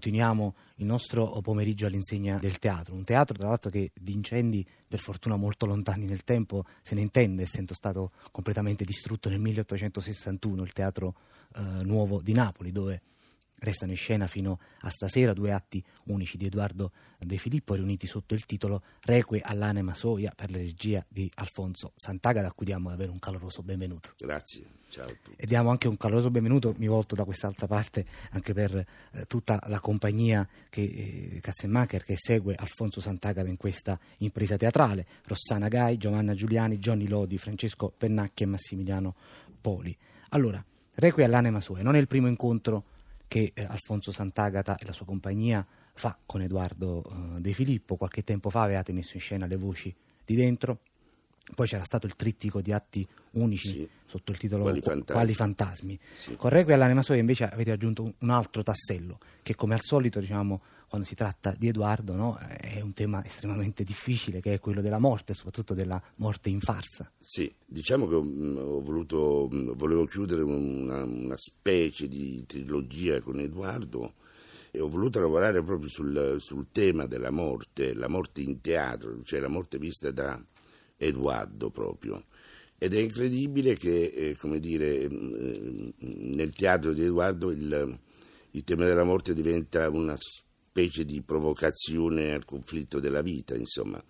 continuiamo il nostro pomeriggio all'insegna del teatro, un teatro tra l'altro che di incendi per fortuna molto lontani nel tempo se ne intende, essendo stato completamente distrutto nel 1861, il teatro eh, nuovo di Napoli, dove Restano in scena fino a stasera due atti unici di Edoardo De Filippo riuniti sotto il titolo Reque all'anima soia per la regia di Alfonso Sant'Agata a cui diamo davvero un caloroso benvenuto. Grazie, ciao a tutti. E diamo anche un caloroso benvenuto, mi volto da quest'altra parte anche per eh, tutta la compagnia che, eh, Katzenmacher che segue Alfonso Sant'Agata in questa impresa teatrale, Rossana Gai, Giovanna Giuliani, Johnny Lodi, Francesco Pennacchi e Massimiliano Poli. Allora, Reque all'anima soia, non è il primo incontro che eh, Alfonso Sant'Agata e la sua compagnia fa con Edoardo eh, De Filippo. Qualche tempo fa avevate messo in scena le voci di dentro. Poi c'era stato il trittico di atti unici sì. sotto il titolo Quali fantasmi. Quali fantasmi. Sì. Con Requie all'anima soia invece avete aggiunto un altro tassello che come al solito diciamo quando si tratta di Edoardo no, è un tema estremamente difficile che è quello della morte, soprattutto della morte in farsa. Sì, diciamo che mm, ho voluto, mm, volevo chiudere una, una specie di trilogia con Edoardo e ho voluto lavorare proprio sul, sul, tema della morte, la morte in teatro, cioè la morte vista da Edoardo proprio. Ed è incredibile che, eh, come dire, mm, nel teatro di Edoardo il, il tema della morte diventa una specie di provocazione al conflitto della vita, insomma,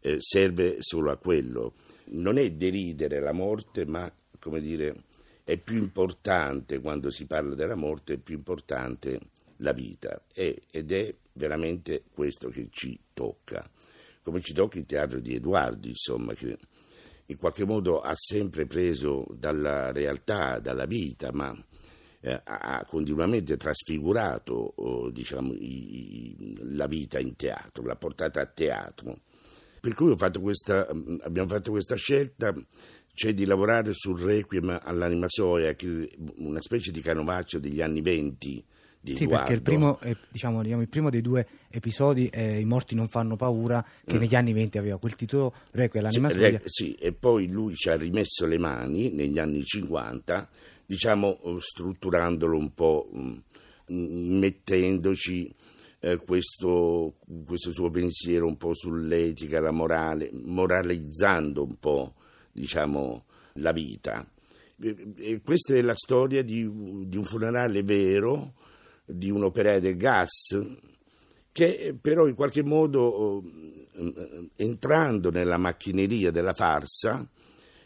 eh, serve solo a quello. Non è deridere la morte, ma, come dire, è più importante quando si parla della morte, è più importante la vita è, ed è veramente questo che ci tocca, come ci tocca il teatro di Edoardo, insomma, che in qualche modo ha sempre preso dalla realtà, dalla vita, ma eh, ha continuamente trasfigurato oh, diciamo, i, la vita in teatro, l'ha portata a teatro. Per cui fatto questa, abbiamo fatto questa scelta, cioè di lavorare sul Requiem all'anima soia, una specie di canovaccio degli anni venti, di sì, perché il primo, diciamo, diciamo, il primo, dei due episodi è I morti non fanno paura, che mm. negli anni venti aveva quel titolo Requiem sì, soia. Sì, e poi lui ci ha rimesso le mani negli anni 50 diciamo eh, strutturandolo un po', mm, mettendoci eh, questo, questo, suo pensiero un po' sull'etica, la morale, moralizzando un po' diciamo, la vita. E questa è la storia di, di un funerale vero, di un'opera del gas, che però in qualche modo, eh, entrando nella macchineria della farsa,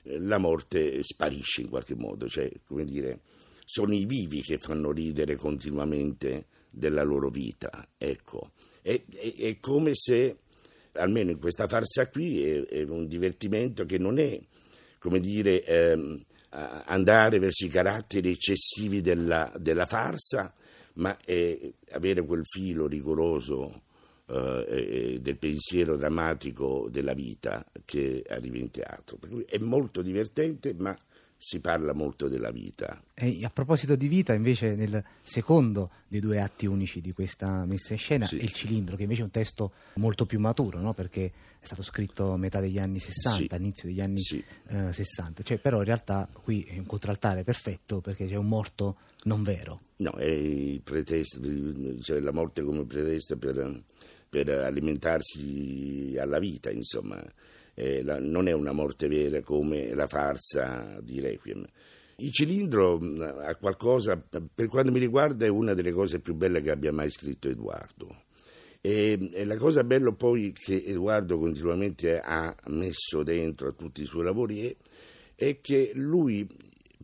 la morte sparisce in qualche modo, cioè, come dire, sono i vivi che fanno ridere continuamente della loro vita, ecco. È, è, è come se, almeno in questa farsa qui, è, è un divertimento che non è, come dire, ehm, andare verso i caratteri eccessivi della, della farsa, ma è avere quel filo rigoroso eh, del pensiero drammatico della vita che arriva in teatro. Per cui è molto divertente, ma si parla molto della vita. E a proposito di vita, invece, nel secondo dei due atti unici di questa messa in scena sì. è il cilindro, che invece è un testo molto più maturo, no? perché è stato scritto a metà degli anni 60, sì. all'inizio degli anni sì. eh, 60. Cioè, però in realtà qui è un contraltare perfetto perché c'è un morto non vero. No, è il pretesto, cioè la morte come pretesto per per alimentarsi alla vita, insomma. Eh, la, non è una morte vera come la farsa di Requiem. Il cilindro ha qualcosa, per quanto mi riguarda, è una delle cose più belle che abbia mai scritto Edoardo. E, e la cosa bella poi che Edoardo continuamente ha messo dentro a tutti i suoi lavori è, è che lui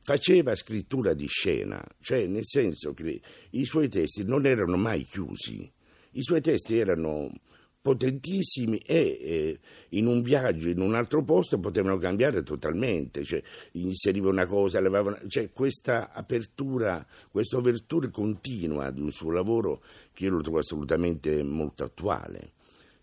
faceva scrittura di scena, cioè nel senso che i suoi testi non erano mai chiusi i suoi testi erano potentissimi e eh, in un viaggio in un altro posto potevano cambiare totalmente, cioè inseriva una cosa, levava cioè questa apertura, questa apertura continua di un suo lavoro che io lo trovo assolutamente molto attuale.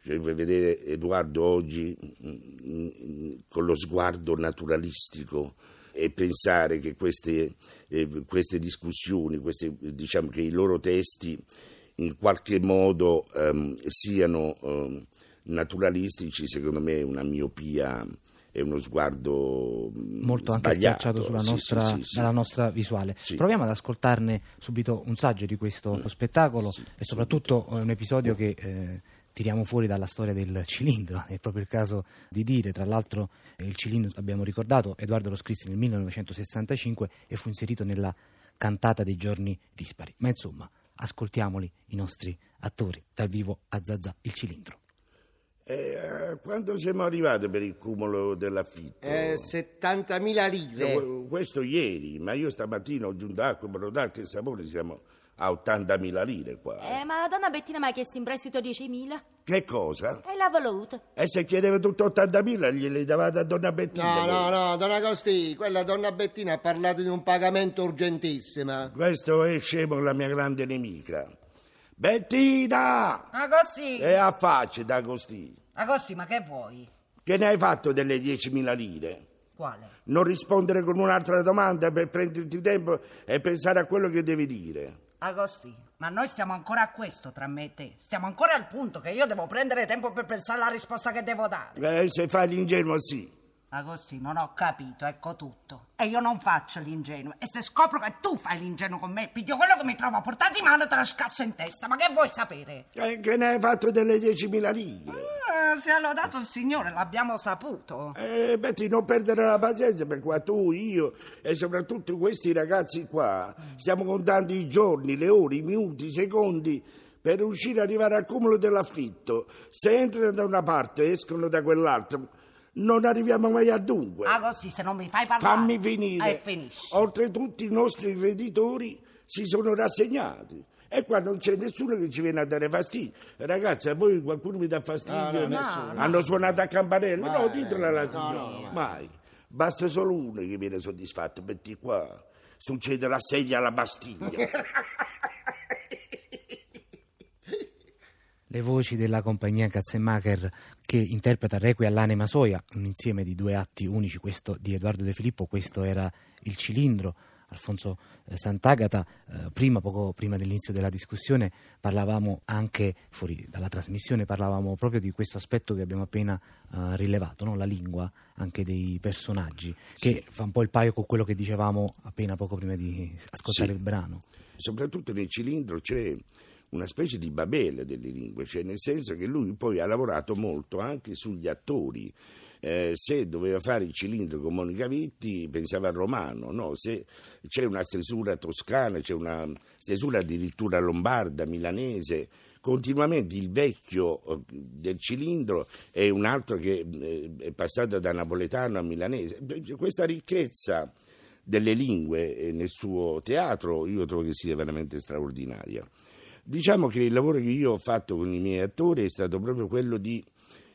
Cioè, vedere Edoardo oggi mm, mm, con lo sguardo naturalistico e pensare che queste, eh, queste discussioni, queste, diciamo che i loro testi in qualche modo ehm, siano ehm, naturalistici, secondo me è una miopia è uno sguardo mm, molto anche schiacciato sulla sì, nostra, sì, sì, nostra visuale. Proviamo ad ascoltarne subito un saggio di questo Mm. spettacolo e soprattutto eh, un episodio che eh, tiriamo fuori dalla storia del cilindro, è proprio il caso di dire, tra l'altro eh, il cilindro, abbiamo ricordato, Edoardo lo scrisse nel 1965 e fu inserito nella cantata dei giorni dispari. Ma insomma, ascoltiamoli i nostri attori dal vivo a Zazà il cilindro. Eh, quando siamo arrivati per il cumulo dell'affitto? Eh, 70.000 lire. Eh, questo ieri, ma io stamattina ho giunto acqua, brodato e sapore, siamo a 80.000 lire qua. Eh, ma donna Bettina mi ha chiesto in prestito 10.000 Che cosa? e l'ha voluto. E se chiedeva tutto 80.000 glieli davate a donna Bettina? No, no, no, donna Costi, quella donna Bettina ha parlato di un pagamento urgentissimo. Questo è scemo la mia grande nemica. Bettina! Agosti, E affacci d'Agostino. Agosti, ma che vuoi? Che ne hai fatto delle 10.000 lire? Quale? Non rispondere con un'altra domanda per prenderti tempo e pensare a quello che devi dire. Agosti, ma noi stiamo ancora a questo tra me e te. Stiamo ancora al punto che io devo prendere tempo per pensare alla risposta che devo dare. Eh, se fai l'ingenuo, sì. Agosti, non ho capito, ecco tutto. E io non faccio l'ingenuo. E se scopro che tu fai l'ingenuo con me, piglio quello che mi trovo a portata in mano e te lo scasso in testa. Ma che vuoi sapere? Eh, che ne hai fatto delle 10.000 lire? Eh, se ha lodato il Signore, l'abbiamo saputo. Eh, Betty, non perdere la pazienza perché qua tu, io e soprattutto questi ragazzi qua stiamo contando i giorni, le ore, i minuti, i secondi per riuscire ad arrivare al cumulo dell'affitto. Se entrano da una parte e escono da quell'altra, non arriviamo mai a dunque. Agosti, se non mi fai parlare... Fammi finire. E finisci. Oltretutto i nostri creditori si sono rassegnati. E qua non c'è nessuno che ci viene a dare fastidio. Ragazzi, a voi qualcuno mi dà fastidio? No, no, nessuno. Hanno suonato a campanello? no, ditelo alla no, signora. no, no. Mai. Basta solo uno che viene soddisfatto. Metti qua. Succede la segna alla Bastiglia. Le voci della compagnia Katzenmacher che interpreta Requie all'anima soia, un insieme di due atti unici, questo di Edoardo De Filippo, questo era Il cilindro, Alfonso eh, Sant'Agata. Eh, prima, poco prima dell'inizio della discussione, parlavamo anche, fuori dalla trasmissione, parlavamo proprio di questo aspetto che abbiamo appena eh, rilevato, no? la lingua anche dei personaggi, che fa un po' il paio con quello che dicevamo appena poco prima di ascoltare Sì. il brano. Soprattutto nel cilindro c'è una specie di babele delle lingue, cioè nel senso che lui poi ha lavorato molto anche sugli attori. Eh, se doveva fare il cilindro con Monica Vitti pensava al romano, no? se c'è una stesura toscana, c'è una stesura addirittura lombarda, milanese, continuamente il vecchio eh, del cilindro è un altro che eh, è passato da napoletano a milanese. Questa ricchezza delle lingue eh, nel suo teatro io trovo che sia veramente straordinaria. Diciamo che il lavoro che io ho fatto con i miei attori è stato proprio quello di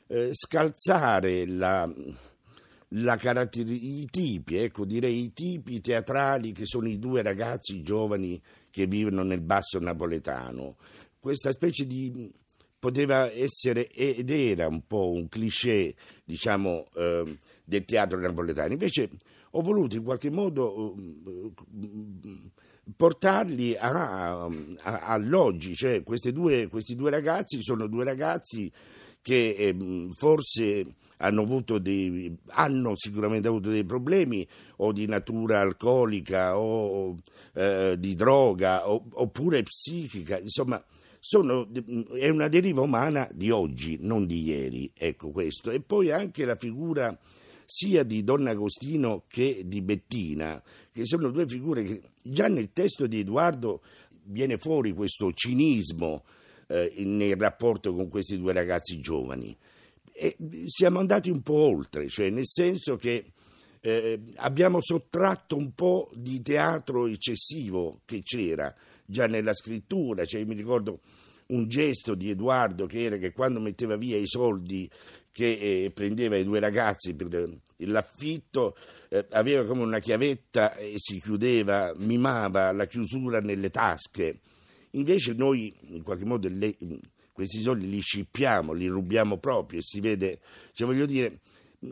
eh, scalzare la, la caratter- i tipi, ecco, direi i tipi teatrali che sono i due ragazzi giovani che vivono nel basso napoletano. Questa specie di poteva essere ed era un po' un cliché, diciamo, eh, del teatro napoletano. Invece ho voluto in qualche modo eh, portarli a, a- all'oggi, cioè due, questi due ragazzi sono due ragazzi che eh, forse hanno, avuto dei, hanno sicuramente avuto dei problemi o di natura alcolica o eh, di droga o- oppure psichica, insomma sono- è una deriva umana di oggi, non di ieri, ecco questo. E poi anche la figura sia di Don Agostino che di Bettina, che sono due figure che già nel testo di Edoardo viene fuori questo cinismo eh, nel rapporto con questi due ragazzi giovani. E siamo andati un po' oltre, cioè nel senso che eh, abbiamo sottratto un po' di teatro eccessivo che c'era già nella scrittura, cioè io mi ricordo un gesto di Edoardo che era che quando metteva via i soldi che eh, prendeva i due ragazzi per eh, l'affitto eh, aveva come una chiavetta e si chiudeva, mimava la chiusura nelle tasche. Invece noi in qualche modo le- questi soldi li scippiamo, li rubiamo proprio e si vede, cioè voglio dire,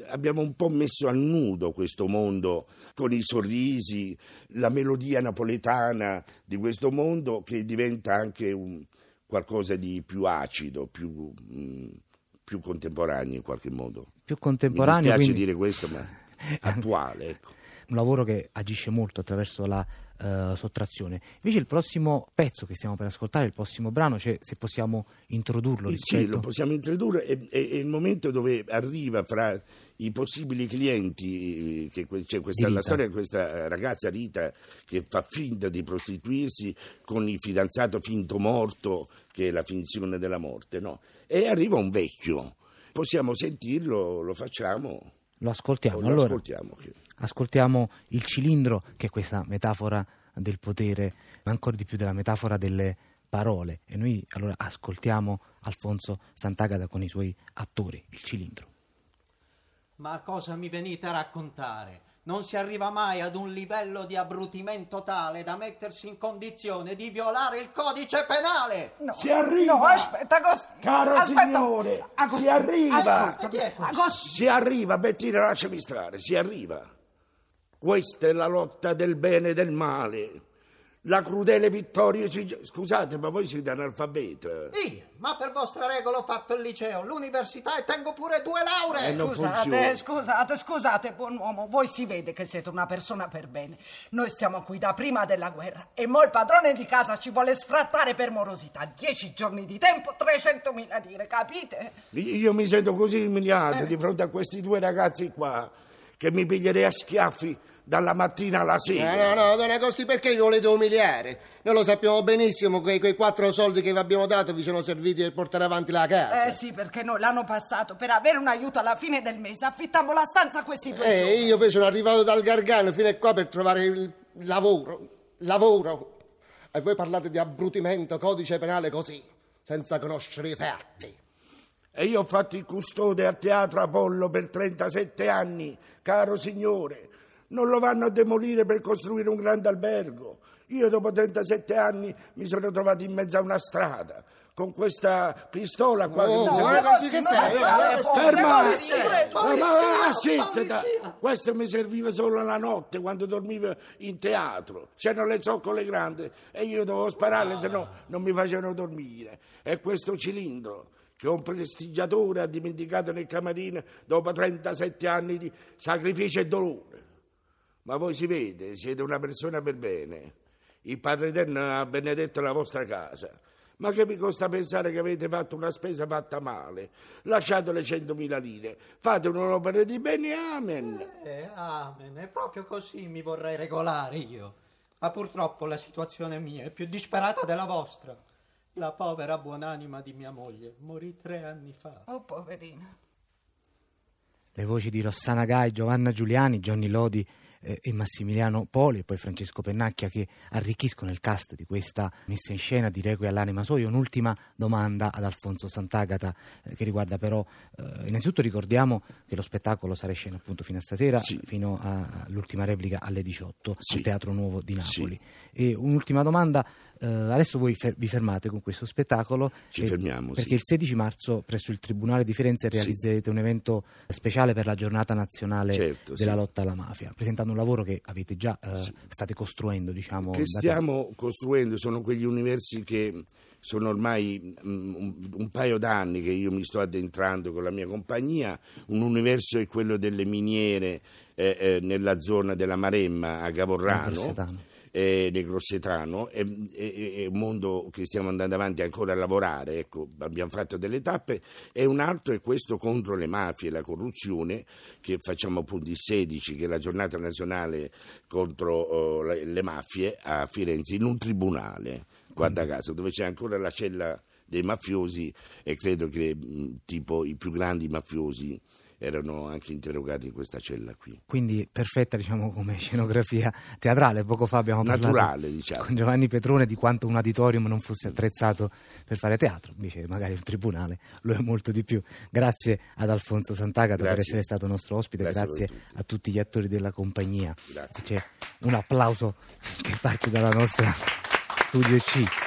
abbiamo un po' messo a nudo questo mondo con i sorrisi, la melodia napoletana di questo mondo che diventa anche un- qualcosa di più acido, più, mm, più contemporanei in qualche modo. Più contemporaneo. Mi dispiace quindi... dire questo, ma attuale, ecco. Un lavoro che agisce molto attraverso la uh, sottrazione. Invece il prossimo pezzo che stiamo per ascoltare, il prossimo brano, cioè, se possiamo introdurlo rispetto... Sì, lo possiamo introdurre, è, è, è il momento dove arriva fra i possibili clienti, che c'è questa, la storia di questa ragazza Rita che fa finta di prostituirsi con il fidanzato finto morto, che è la finzione della morte, no? E arriva un vecchio, possiamo sentirlo, lo facciamo. Lo ascoltiamo, lo allora. Ascoltiamo. Ascoltiamo il cilindro, che è questa metafora del potere, ma ancora di più della metafora delle parole. E noi allora ascoltiamo Alfonso Sant'Agata con i suoi attori, il cilindro. Ma cosa mi venite a raccontare? Non si arriva mai ad un livello di abbrutimento tale da mettersi in condizione di violare il codice penale. No, si arriva. No, aspetta, Agostino. Caro aspetta. signore, Agostino, si arriva. Ascolta. Si arriva, Bettina, lasciami stare, si arriva. Questa è la lotta del bene e del male. La crudele vittoria si... Scusate, ma voi siete analfabeta. Io? Ma per vostra regola ho fatto il liceo, l'università e tengo pure due lauree. Eh, scusate, scusate, scusate, buon uomo, voi si vede che siete una persona per bene. Noi stiamo qui da prima della guerra e mo il padrone di casa ci vuole sfrattare per morosità. Dieci giorni di tempo, 300.000 lire, capite? Io mi sento così umiliato eh. di fronte a questi due ragazzi qua che mi piglierei a schiaffi dalla mattina alla sera. No, no, no, Don Agosti, perché vi volete umiliare? Noi lo sappiamo benissimo che quei quattro soldi che vi abbiamo dato vi sono serviti per portare avanti la casa. Eh sì, perché noi l'anno passato, per avere un aiuto alla fine del mese, affittammo la stanza a questi due Eh, giorni. io poi sono arrivato dal Gargano fino a qua per trovare il lavoro. Lavoro. E voi parlate di abbrutimento, codice penale così, senza conoscere i fatti. E io ho fatto il custode a Teatro Apollo per 37 anni, caro signore. Non lo vanno a demolire per costruire un grande albergo. Io dopo 37 anni mi sono trovato in mezzo a una strada con questa pistola qua. Oh, che mi no, Ferma! Polizia, No, ma zitta, questo mi serviva solo la notte quando dormivo in teatro. C'erano le zoccole grandi e io dovevo spararle, se no non mi facevano dormire. E questo cilindro che un prestigiatore ha dimenticato nel camerino dopo 37 anni di sacrificio e dolore. Ma voi si vede, siete una persona per bene. Il Padre Eterno ha benedetto la vostra casa. Ma che vi costa pensare che avete fatto una spesa fatta male? Lasciate le 100.000 lire, fate un'opera di bene, amen. Eh, amen, è proprio così mi vorrei regolare io. Ma purtroppo la situazione mia è più disperata della vostra. La povera buonanima di mia moglie morì tre anni fa. Oh, poverina. Le voci di Rossana Gai, Giovanna Giuliani, Johnny Lodi eh, e Massimiliano Poli e poi Francesco Pennacchia che arricchiscono il cast di questa messa in scena di Requie all'anima soia. Un'ultima domanda ad Alfonso Sant'Agata eh, che riguarda però, eh, innanzitutto ricordiamo che lo spettacolo sarà in scena appunto fino a stasera, Sì. fino all'ultima replica alle 18 Sì. al Teatro Nuovo di Napoli. E un'ultima domanda, eh, adesso voi fer- vi fermate con questo spettacolo Ci eh, fermiamo, sì. perché il 16 marzo presso il Tribunale di Firenze Sì. realizzerete un evento speciale per la giornata nazionale Certo, della sì. lotta alla mafia, presentando un lavoro che avete già eh, state costruendo, diciamo. che stiamo costruendo sono quegli universi che sono ormai mm, un, un paio d'anni che io mi sto addentrando con la mia compagnia. Un universo è quello delle miniere eh, eh, nella zona della Maremma a Gavorrano. Eh, nel Grossetano, è, è- è un mondo che stiamo andando avanti ancora a lavorare, ecco, abbiamo fatto delle tappe, e un altro è questo contro le mafie e la corruzione, che facciamo appunto il 16, che è la giornata nazionale contro oh, le, mafie a Firenze, in un tribunale, guarda caso, dove c'è ancora la cella dei mafiosi e credo che tipo i più grandi mafiosi erano anche interrogati in questa cella qui. Quindi perfetta, diciamo, come scenografia teatrale. Poco fa abbiamo parlato Naturale, diciamo. con Giovanni Petrone di quanto un auditorium non fosse attrezzato per fare teatro, invece magari un tribunale lo è molto di più. Grazie ad Alfonso Sant'Agata per Grazie. essere stato nostro ospite, Grazie grazie, a tutti. a tutti gli attori della compagnia. Grazie. C'è un applauso che parte dalla nostra studio C.